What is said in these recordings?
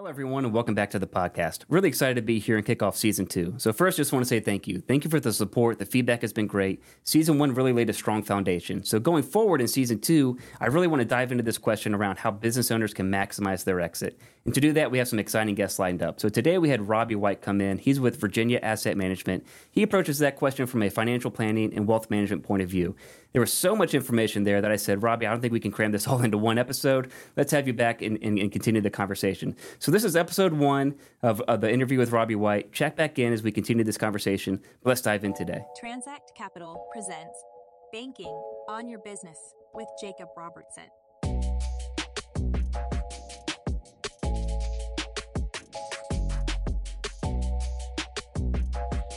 Hello, everyone, and welcome back to the podcast. Really excited to be here and kick off season two. So, first, just want to say thank you. Thank you for the support. The feedback has been great. Season one really laid a strong foundation. So, going forward in season two, I really want to dive into this question around how business owners can maximize their exit. And to do that, we have some exciting guests lined up. So, today we had Robbie White come in. He's with Virginia Asset Management. He approaches that question from a financial planning and wealth management point of view. There was so much information there that I said, Robbie, I don't think we can cram this all into one episode. Let's have you back and, and, and continue the conversation. So, this is episode one of, of, the interview with Robbie White. Check back in as we continue this conversation. Let's dive in today. Transact Capital presents Banking on Your Business with Jacob Robertson.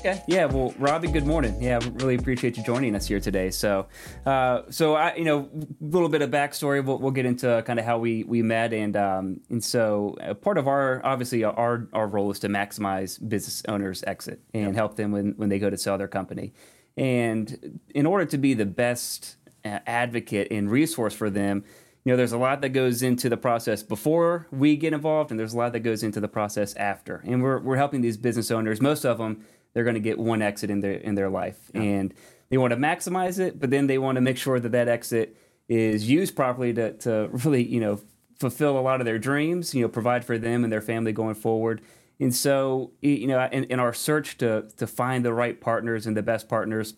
Okay. Yeah. Well, Robbie, good morning. Yeah, really appreciate you joining us here today. So, uh, so I, you know, a little bit of backstory. We'll, we'll get into kind of how we we met, and um, and so uh, part of our obviously our our role is to maximize business owners' exit and yep. help them when when they go to sell their company. And in order to be the best uh, advocate and resource for them, you know, there's a lot that goes into the process before we get involved, and there's a lot that goes into the process after. And we're we're helping these business owners, most of them they're going to get one exit in their in their life, yeah. and they want to maximize it, but then they want to make sure that that exit is used properly to to really you know fulfill a lot of their dreams, you know, provide for them and their family going forward. And so, you know, in, in our search to to find the right partners and the best partners,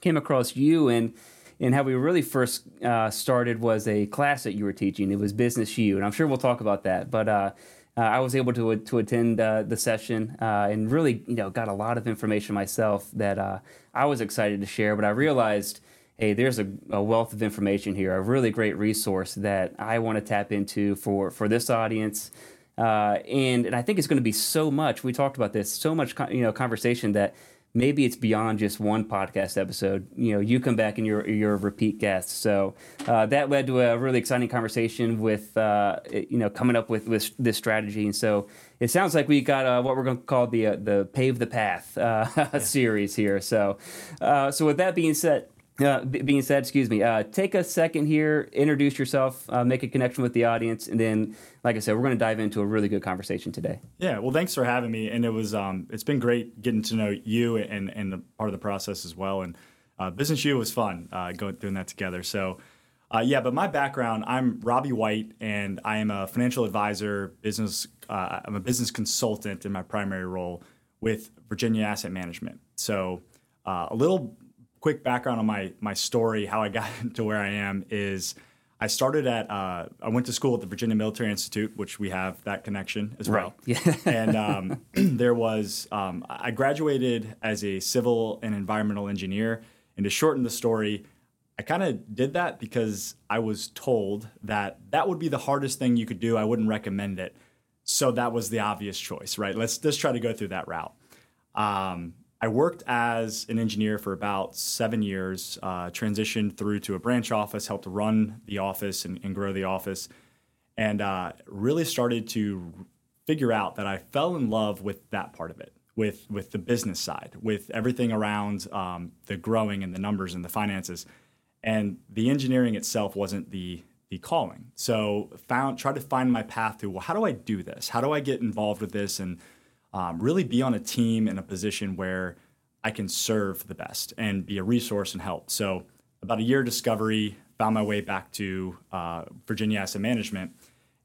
came across you and and how we really first uh, started was a class that you were teaching. It was Business U, and I'm sure we'll talk about that. But uh, uh, I was able to to attend uh, the session uh, and really, you know, got a lot of information myself that uh, I was excited to share. But I realized, hey, there's a, a, wealth of information here, a really great resource that I want to tap into for for this audience. Uh, and and I think it's going to be so much. We talked about this, so much, you know, conversation that maybe it's beyond just one podcast episode. You know, you come back and you're you're a repeat guest. So uh, that led to a really exciting conversation with uh, you know coming up with, with this strategy. And so it sounds like we got uh, what we're going to call the uh, the pave the path uh, yeah. series here. So uh, so with that being said. Uh, being said, excuse me, uh, take a second here, introduce yourself, uh, make a connection with the audience, and then, like I said, we're going to dive into a really good conversation today. Yeah, well, thanks for having me, and it was um, it's been great getting to know you and and the part of the process as well. And uh, Business U was fun uh, going doing that together. So. Uh, yeah, but my background, I'm Robbie White, and I am a financial advisor, business. I'm a business consultant in my primary role with Virginia Asset Management. So, a little quick background on my my story, how I got to where I am is I started at uh, I went to school at the Virginia Military Institute, which we have that connection as well. Yeah. and um, there was um, I graduated as a civil and environmental engineer. And to shorten the story, I kind of did that because I was told that that would be the hardest thing you could do. I wouldn't recommend it. So that was the obvious choice, right? Let's just try to go through that route. Um, I worked as an engineer for about seven years, uh, transitioned through to a branch office, helped run the office and, and grow the office, and uh, really started to figure out that I fell in love with that part of it, with with the business side, with everything around um, the growing and the numbers and the finances, and the engineering itself wasn't the the calling. So found tried to find my path to well, how do I do this? How do I get involved with this and um, really be on a team in a position where I can serve the best and be a resource and help. So, about a year discovery, found my way back to uh, Virginia Asset Management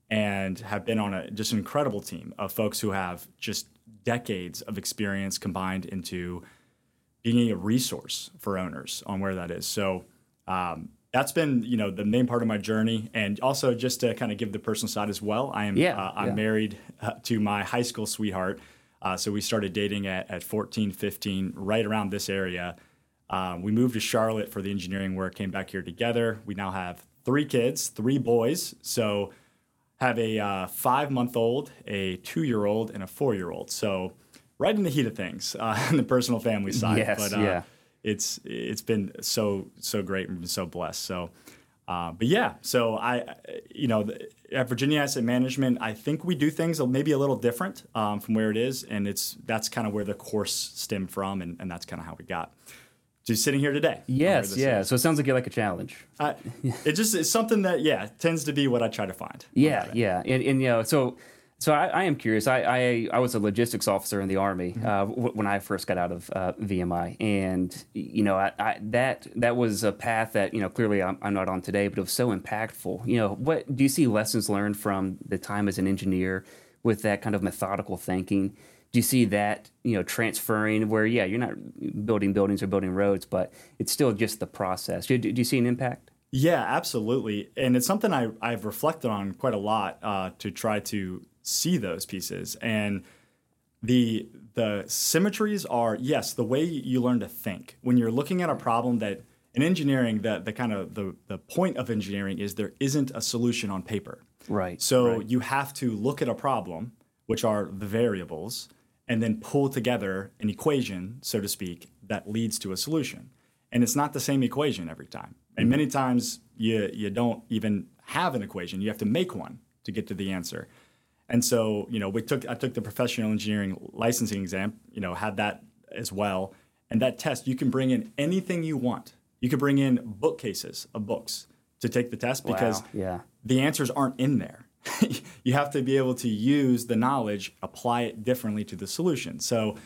and have been on a just an incredible team of folks who have just decades of experience combined into being a resource for owners on where that is. So, um, that's been you know the main part of my journey and also just to kind of give the personal side as well i am yeah, uh, i'm yeah. married uh, to my high school sweetheart uh, so we started dating at, at 14, 15, right around this area. Um, we moved to Charlotte for the engineering work, came back here together. We now have three kids, three boys. So have a uh, five month old, a two year old, and a four year old. So right in the heat of things uh, on the personal family side. Yes, but uh, yeah. it's it's been so so great and so blessed. So uh, but yeah, so I, you know, at Virginia Asset Management, I think we do things maybe a little different um, from where it is, and it's that's kind of where the course stemmed from, and, and that's kind of how we got to sitting here today. Yes, yeah. Is. So it sounds like you like a challenge. Uh, it just it's something that yeah tends to be what I try to find. Yeah, yeah, and, and you know, so So I, I am curious. I, I, I was a logistics officer in the army Mm-hmm. uh, w- when I first got out of uh, VMI, and you know I, I, that that was a path that you know clearly I'm, I'm not on today, but it was so impactful. You know, what do you see lessons learned from the time as an engineer with that kind of methodical thinking? Do you see that you know transferring where yeah you're not building buildings or building roads, but it's still just the process? Do, do you see an impact? Yeah, absolutely. And it's something I, I've reflected on quite a lot uh, to try to see those pieces. And the the symmetries are yes, the way you learn to think. When you're looking at a problem that in engineering, the, the kind of the, the point of engineering is there isn't a solution on paper. Right. So you have to look at a problem, which are the variables, and then pull together an equation, so to speak, that leads to a solution. And it's not the same equation every time. And many times you, you don't even have an equation. You have to make one to get to the answer. And so, you know, we took I took the professional engineering licensing exam, you know, had that as well. And that test, you can bring in anything you want. You could bring in bookcases of books to take the test because Wow, yeah. the answers aren't in there. you have to be able to use the knowledge, apply it differently to the solution. So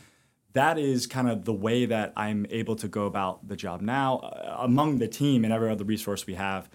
that is kind of the way that I'm able to go about the job now uh, among the team and every other resource we have.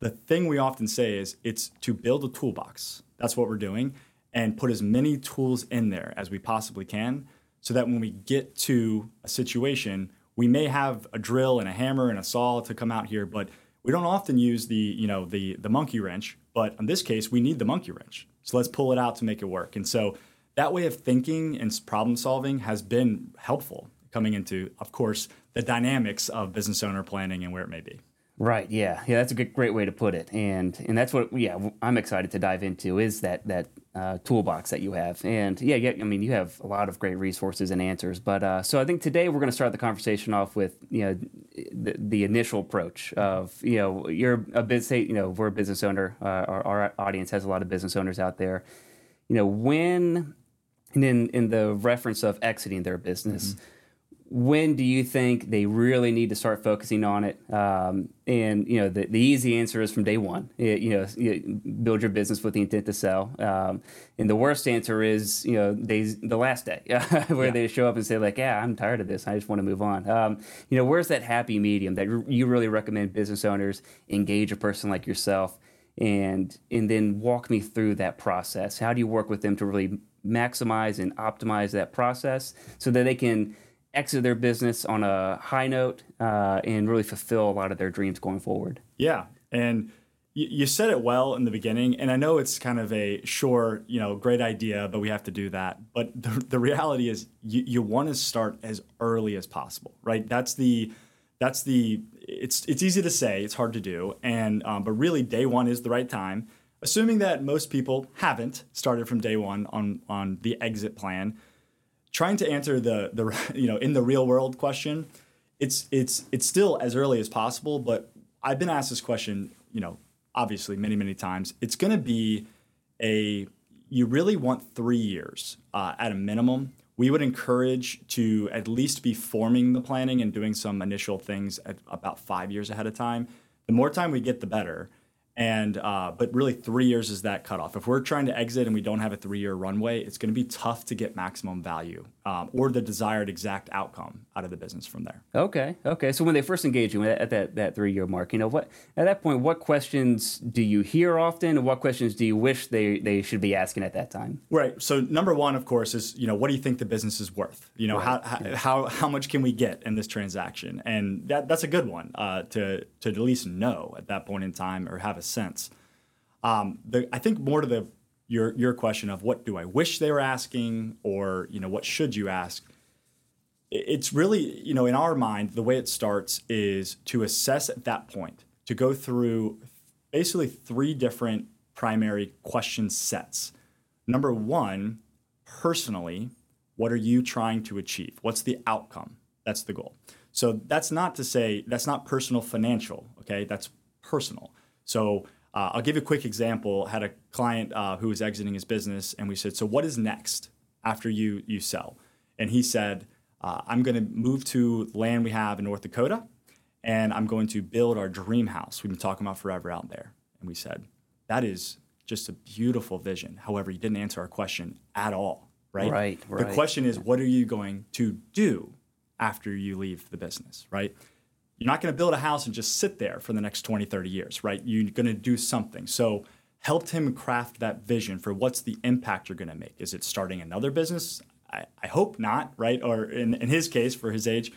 The thing we often say is it's to build a toolbox. That's what we're doing and put as many tools in there as we possibly can so that when we get to a situation, we may have a drill and a hammer and a saw to come out here, but we don't often use the, you know, the the monkey wrench, but in this case, we need the monkey wrench. So let's pull it out to make it work. And so that way of thinking and problem solving has been helpful coming into, of course, the dynamics of business owner planning and where it may be. Right. Yeah. Yeah. That's a good, great way to put it. And and that's what yeah I'm excited to dive into is that that uh, toolbox that you have. And yeah, yeah. I mean, you have a lot of great resources and answers. But uh, so I think today we're going to start the conversation off with you know the, the initial approach of you know you're a business you know we're a business owner. Uh, our, our audience has a lot of business owners out there. You know when and in in the reference of exiting their business when do you think they really need to start focusing on it? Um, and you know, the, the easy answer is from day one. It- you know, you build your business with the intent to sell. Um, and the worst answer is you know, days the last day where they show up and say like, yeah, I'm tired of this. I just want to move on. Um, you know, where's that happy medium that you really recommend business owners engage a person like yourself? and and then walk me through that process. How do you work with them to really maximize and optimize that process so that they can exit their business on a high note uh, and really fulfill a lot of their dreams going forward? Yeah, and you, said it well in the beginning, and I know it's kind of a sure, you know, great idea, but we have to do that. But the, the reality is, you, you want to start as early as possible, right? That's the that's the it's it's easy to say, it's hard to do, and um, but really, day one is the right time. Assuming that most people haven't started from day one on on the exit plan, trying to answer the the you know in the real world question, it's it's it's still as early as possible. But I've been asked this question, you know, obviously many many times. It's going to be a you really want three years uh, at a minimum. We would encourage to at least be forming the planning and doing some initial things at about five years ahead of time. The more time we get, the better. And uh, but really, three years is that cutoff. If we're trying to exit and we don't have a three-year runway, it's going to be tough to get maximum value um, or the desired exact outcome out of the business from there. Okay, okay. So when they first engage you at that, that three year mark, you know what at that point, what questions do you hear often, and what questions do you wish they, they should be asking at that time? Right. So number one, of course, is you know what do you think the business is worth? You know how, how how how much can we get in this transaction? And that that's a good one uh, to to at least know at that point in time or have a sense. Um, the I think more to the your your question of what do I wish they were asking or you know what should you ask. It's really you know in our mind the way it starts is to assess at that point to go through basically three different primary question sets. Number one, personally, what are you trying to achieve? What's the outcome? That's the goal. So that's not to say that's not personal financial, okay? That's personal. So uh, I'll give you a quick example. Had a client uh, who was exiting his business, and we said, "So what is next after you you sell?" And he said, uh, "I'm going to move to land we have in North Dakota, and I'm going to build our dream house. We've been talking about forever out there." And we said, "That is just a beautiful vision. However, you didn't answer our question at all, right? Right, The right. question is, what are you going to do after you leave the business, right? You're not going to build a house and just sit there for the next 20, 30 years, right? You're going to do something. So helped him craft that vision for what's the impact you're going to make. Is it starting another business? I, I hope not, right? Or in, in his case, for his age,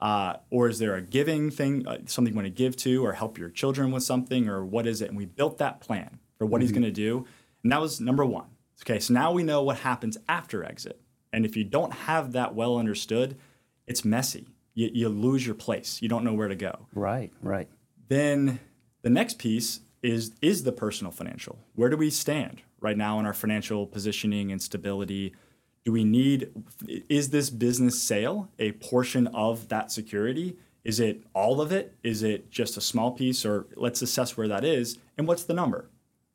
uh, or is there a giving thing, uh, something you want to give to, or help your children with something, or what is it? And we built that plan for what he's going to do, and that was number one. Okay, so now we know what happens after exit, and if you don't have that well understood, it's messy. You, you lose your place. You don't know where to go. Right, right. Then the next piece is is the personal financial. Where do we stand right now in our financial positioning and stability? Do we need is this business sale a portion of that security? Is it all of it? Is it just a small piece or let's assess where that is and what's the number?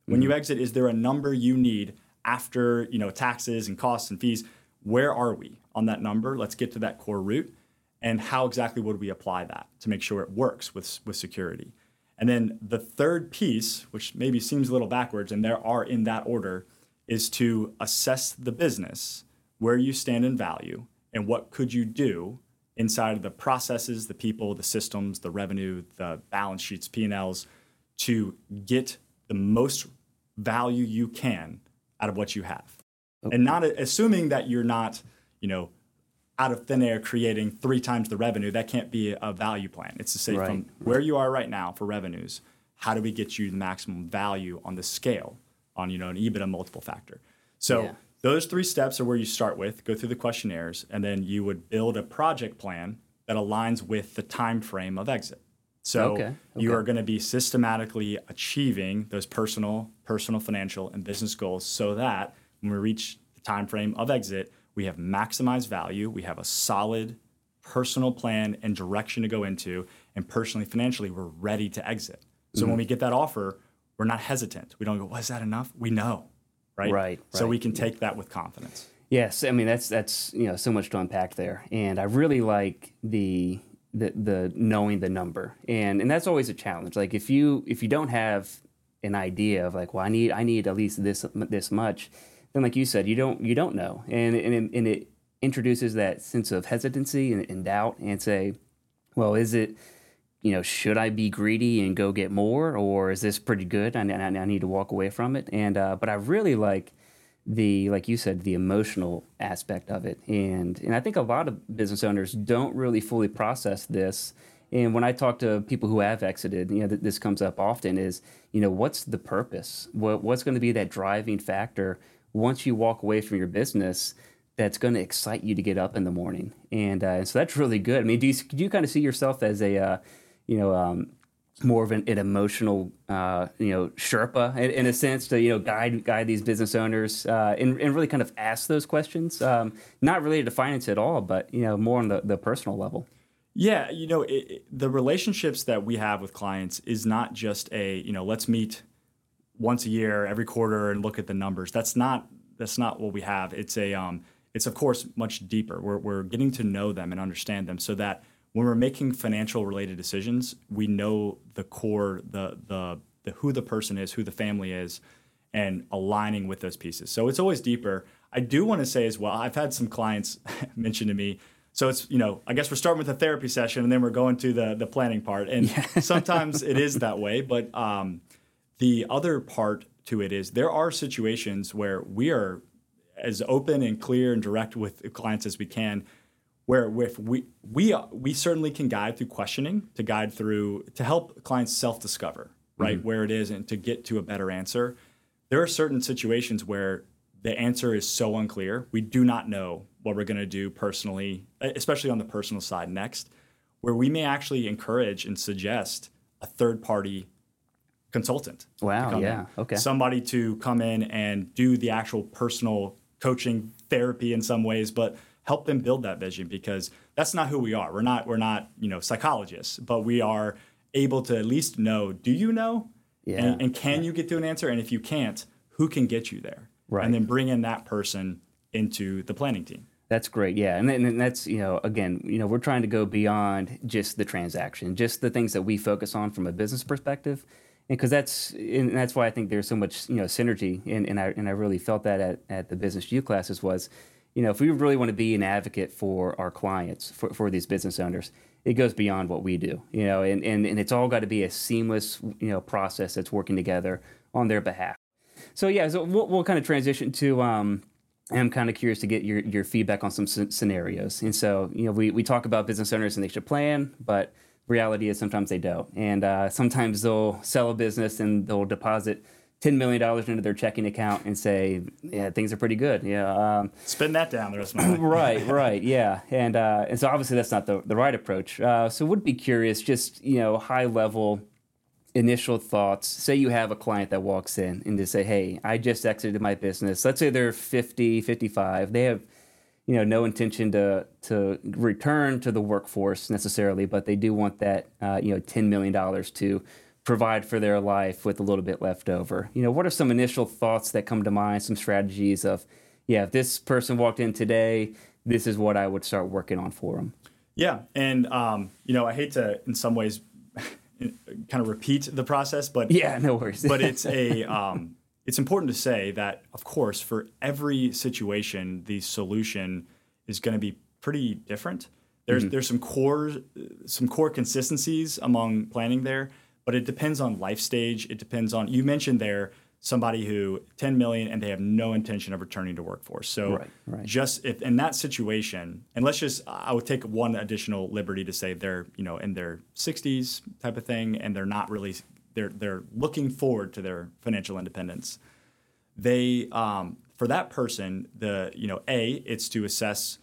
When you mm-hmm. exit is there a number you need after, you know, taxes and costs and fees? Where are we on that number? Let's get to that core root and how exactly would we apply that to make sure it works with, with security. And then the third piece, which maybe seems a little backwards, and there are in that order, is to assess the business, where you stand in value, and what could you do inside of the processes, the people, the systems, the revenue, the balance sheets, P&Ls, to get the most value you can out of what you have. And not assuming that you're not, you know, out of thin air creating three times the revenue, that can't be a value plan. It's to say Right, from where you are right now for revenues, how do we get you the maximum value on the scale on you know an EBITDA multiple factor? So Yeah. those three steps are where you start with, go through the questionnaires, and then you would build a project plan that aligns with the time frame of exit. So Okay, you are going to be systematically achieving those personal, personal, financial, and business goals so that when we reach the time frame of exit, we have maximized value, we have a solid personal plan and direction to go into, and personally, financially, we're ready to exit. So Mm-hmm. when we get that offer, we're not hesitant. We don't go, "Was that enough?" We know, right? Right, So right. we can take that with confidence. Yes, I mean that's that's you know so much to unpack there, and I really like the the the knowing the number, and and that's always a challenge. Like if you if you don't have an idea of like, well, I need I need at least this this much, then like you said, you don't you don't know, and and it, and it introduces that sense of hesitancy and, and doubt, and say, well, is it you know, should I be greedy and go get more, or is this pretty good? I, I, I need to walk away from it. And uh, but I really like the like you said the emotional aspect of it, and and I think a lot of business owners don't really fully process this. And when I talk to people who have exited, you know, th- this comes up often is, you know, what's the purpose? What, what's going to be that driving factor once you walk away from your business that's going to excite you to get up in the morning? And uh, so that's really good. I mean, do you, do you kind of see yourself as a, uh, you know, um, more of an, an emotional, uh, you know, Sherpa in, in a sense to you know guide guide these business owners uh, and, and really kind of ask those questions, um, not related to finance at all, but you know more on the, the personal level. Yeah, you know, it, it- the relationships that we have with clients is not just a, you know, let's meet once a year, every quarter, and look at the numbers. That's not that's not what we have. It's a, um, it's of course much deeper. We're we're getting to know them and understand them, so that when we're making financial related decisions, we know the core, the the the who the person is, who the family is, and aligning with those pieces. So it's always deeper. I do want to say as well, I've had some clients mention to me. So it's you know, I guess we're starting with a therapy session and then we're going to the the planning part, and sometimes it is that way. But um, the other part to it is there are situations where we are as open and clear and direct with clients as we can where with we we we certainly can guide through questioning to guide through to help clients self-discover right mm-hmm. where it is and to get to a better answer. There are certain situations where the answer is so unclear we do not know what we're going to do personally especially on the personal side next where we may actually encourage and suggest a third party consultant Wow, yeah, in. okay. somebody to come in and do the actual personal coaching therapy in some ways but help them build that vision because that's not who we are we're not we're not you know psychologists but we are able to at least know do you know Yeah. and, and can you get to an answer and if you can't who can get you there Right. and then bring in that person into the planning team That's great. Yeah. And, then, and that's, you know, again, you know, we're trying to go beyond just the transaction, just the things that we focus on from a business perspective. Because that's and that's why I think there's so much you know synergy, and, and I and I really felt that at, at the business U classes was, you know, if we really want to be an advocate for our clients for, for these business owners, it goes beyond what we do, you know, and, and, and it's all got to be a seamless you know process that's working together on their behalf. So yeah, so we'll, we'll kind of transition to. Um, I'm kind of curious to get your, your feedback on some scenarios. And so, you know, we, we talk about business owners and they should plan, but reality is sometimes they don't. And uh, sometimes they'll sell a business and they'll deposit $10 million into their checking account and say, yeah, things are pretty good. Yeah. Um, Spend that down the rest of my life. right, right. Yeah. And, uh, and so obviously that's not the, the right approach. Uh, so would be curious, just, you know, high level initial thoughts say you have a client that walks in and they say hey i just exited my business let's say they're 50 55 they have you know no intention to to return to the workforce necessarily but they do want that uh, you know 10 million dollars to provide for their life with a little bit left over you know what are some initial thoughts that come to mind some strategies of yeah if this person walked in today this is what i would start working on for them yeah and um, you know i hate to in some ways kind of repeat the process, but yeah, no worries. but it's a um, it's important to say that of course for every situation the solution is going to be pretty different. There's mm-hmm. there's some core some core consistencies among planning there, but it depends on life stage. It depends on you mentioned there somebody who 10 million and they have no intention of returning to workforce. So right, right. just if in that situation, and let's just I would take one additional liberty to say they're, you know, in their 60s type of thing and they're not really they're they're looking forward to their financial independence. They um, for that person, the you know, A, it's to assess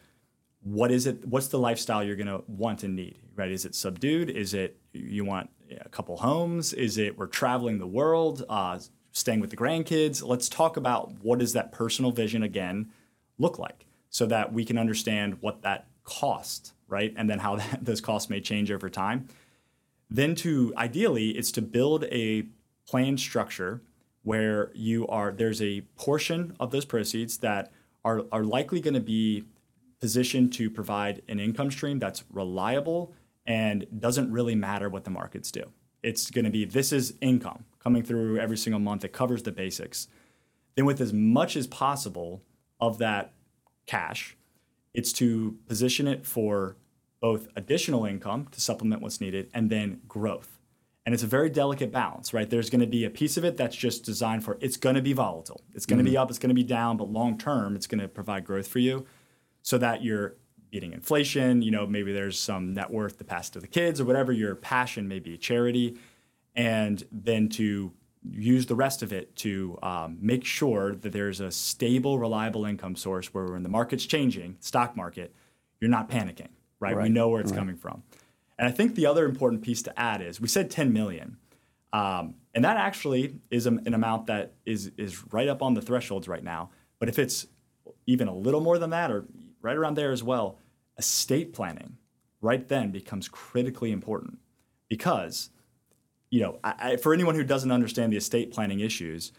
what is it what's the lifestyle you're going to want and need, right? Is it subdued? Is it you want a couple homes? Is it we're traveling the world? Uh, staying with the grandkids. Let's talk about what does that personal vision again look like so that we can understand what that cost, right? And then how that, those costs may change over time. Then to ideally, it's to build a plan structure where you are there's a portion of those proceeds that are, are likely going to be positioned to provide an income stream that's reliable and doesn't really matter what the markets do. It's going to be this is income coming through every single month that covers the basics. Then, with as much as possible of that cash, it's to position it for both additional income to supplement what's needed and then growth. And it's a very delicate balance, right? There's going to be a piece of it that's just designed for it's going to be volatile. It's going mm-hmm. to be up, it's going to be down, but long term, it's going to provide growth for you so that you're beating inflation. You know, maybe there's some net worth to pass to the kids or whatever your passion may be, charity and then to use the rest of it to um, make sure that there's a stable, reliable income source where when the market's changing, stock market, you're not panicking, right? right. We know where it's right. coming from. And I think the other important piece to add is we said 10 million. Um, and that actually is an amount that is, is right up on the thresholds right now. But if it's even a little more than that or right around there as well, estate planning right then becomes critically important because you know, I, I, for anyone who doesn't understand the estate planning issues,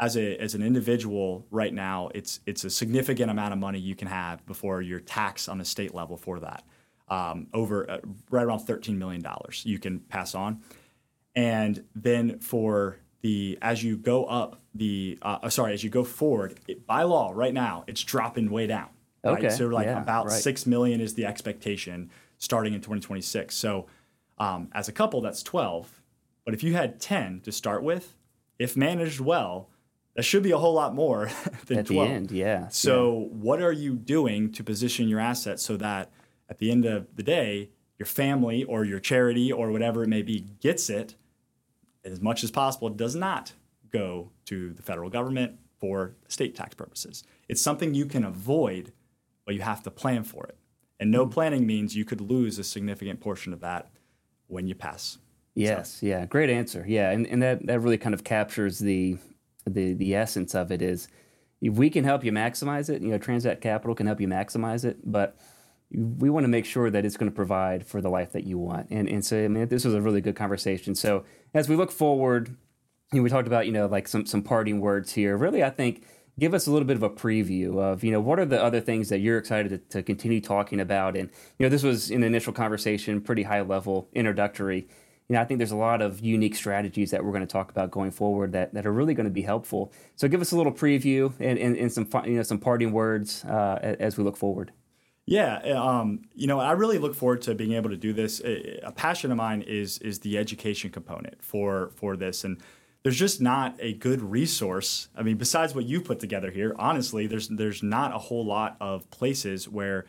as a as an individual right now, it's it's a significant amount of money you can have before your tax on a state level for that. Um, over uh, right around thirteen million dollars you can pass on, and then for the as you go up the uh, uh sorry as you go forward it, by law right now it's dropping way down. Right? Okay. So like yeah, about right. six million is the expectation starting in 2026. So um, as a couple, that's 12 but if you had 10 to start with, if managed well, that should be a whole lot more than at 12. the end, yeah. So, yeah. what are you doing to position your assets so that at the end of the day, your family or your charity or whatever it may be gets it as much as possible, does not go to the federal government for state tax purposes. It's something you can avoid, but you have to plan for it. And no hmm. planning means you could lose a significant portion of that when you pass. Yes, so. yeah, great answer. Yeah, and, and that, that really kind of captures the, the the essence of it is if we can help you maximize it, you know, Transact Capital can help you maximize it, but we want to make sure that it's going to provide for the life that you want. And and so I mean this was a really good conversation. So as we look forward, you know, we talked about, you know, like some some parting words here. Really I think give us a little bit of a preview of you know what are the other things that you're excited to, to continue talking about and you know this was an initial conversation pretty high level introductory you know, I think there's a lot of unique strategies that we're going to talk about going forward that, that are really going to be helpful. So give us a little preview and, and, and some you know some parting words uh, as we look forward. Yeah, eh, um, you know, I really look forward to being able to do this. Eh, eh, a passion of mine is is the education component for for this, and there's just not a good resource. I mean, besides what you put together here, honestly, there's there's not a whole lot of places where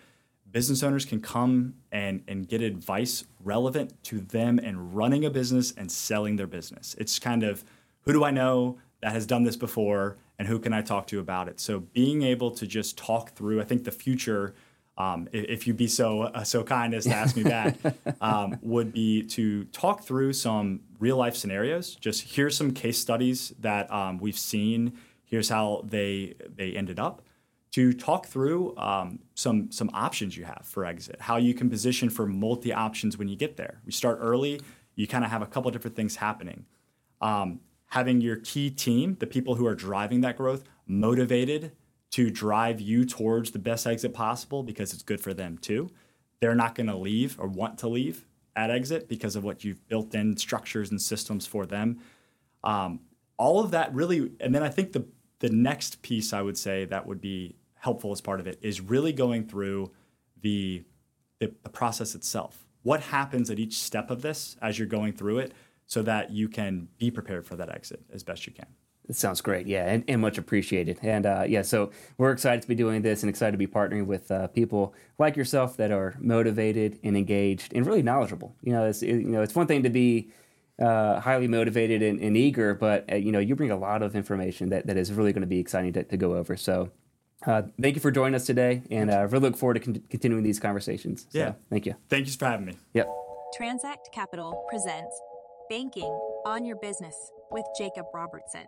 business owners can come and and get advice relevant to them and running a business and selling their business. It's kind of who do I know that has done this before and who can I talk to about it. So being able to just talk through, I think the future um, if you'd be so uh, so kind as to ask me back, um, would be to talk through some real life scenarios. Just here's some case studies that um, we've seen. Here's how they they ended up. To talk through um, some some options you have for exit, how you can position for multi options when you get there. We start early. You kind of have a couple different things happening. Um, having your key team, the people who are driving that growth, motivated to drive you towards the best exit possible because it's good for them too. They're not going to leave or want to leave at exit because of what you've built in structures and systems for them. Um, all of that really, and then I think the the next piece I would say that would be helpful as part of it is really going through the, the, the process itself. What happens at each step of this as you're going through it, so that you can be prepared for that exit as best you can. It sounds great, yeah, and, and much appreciated. And uh, yeah, so we're excited to be doing this and excited to be partnering with uh, people like yourself that are motivated and engaged and really knowledgeable. You know, it's you know it's one thing to be uh, highly motivated and, and eager, but uh, you know you bring a lot of information that, that is really going to be exciting to, to go over. So uh, thank you for joining us today, and I uh, really look forward to con- continuing these conversations. So, yeah, thank you. Thank you for having me. Yep. Transact Capital presents Banking on Your Business with Jacob Robertson.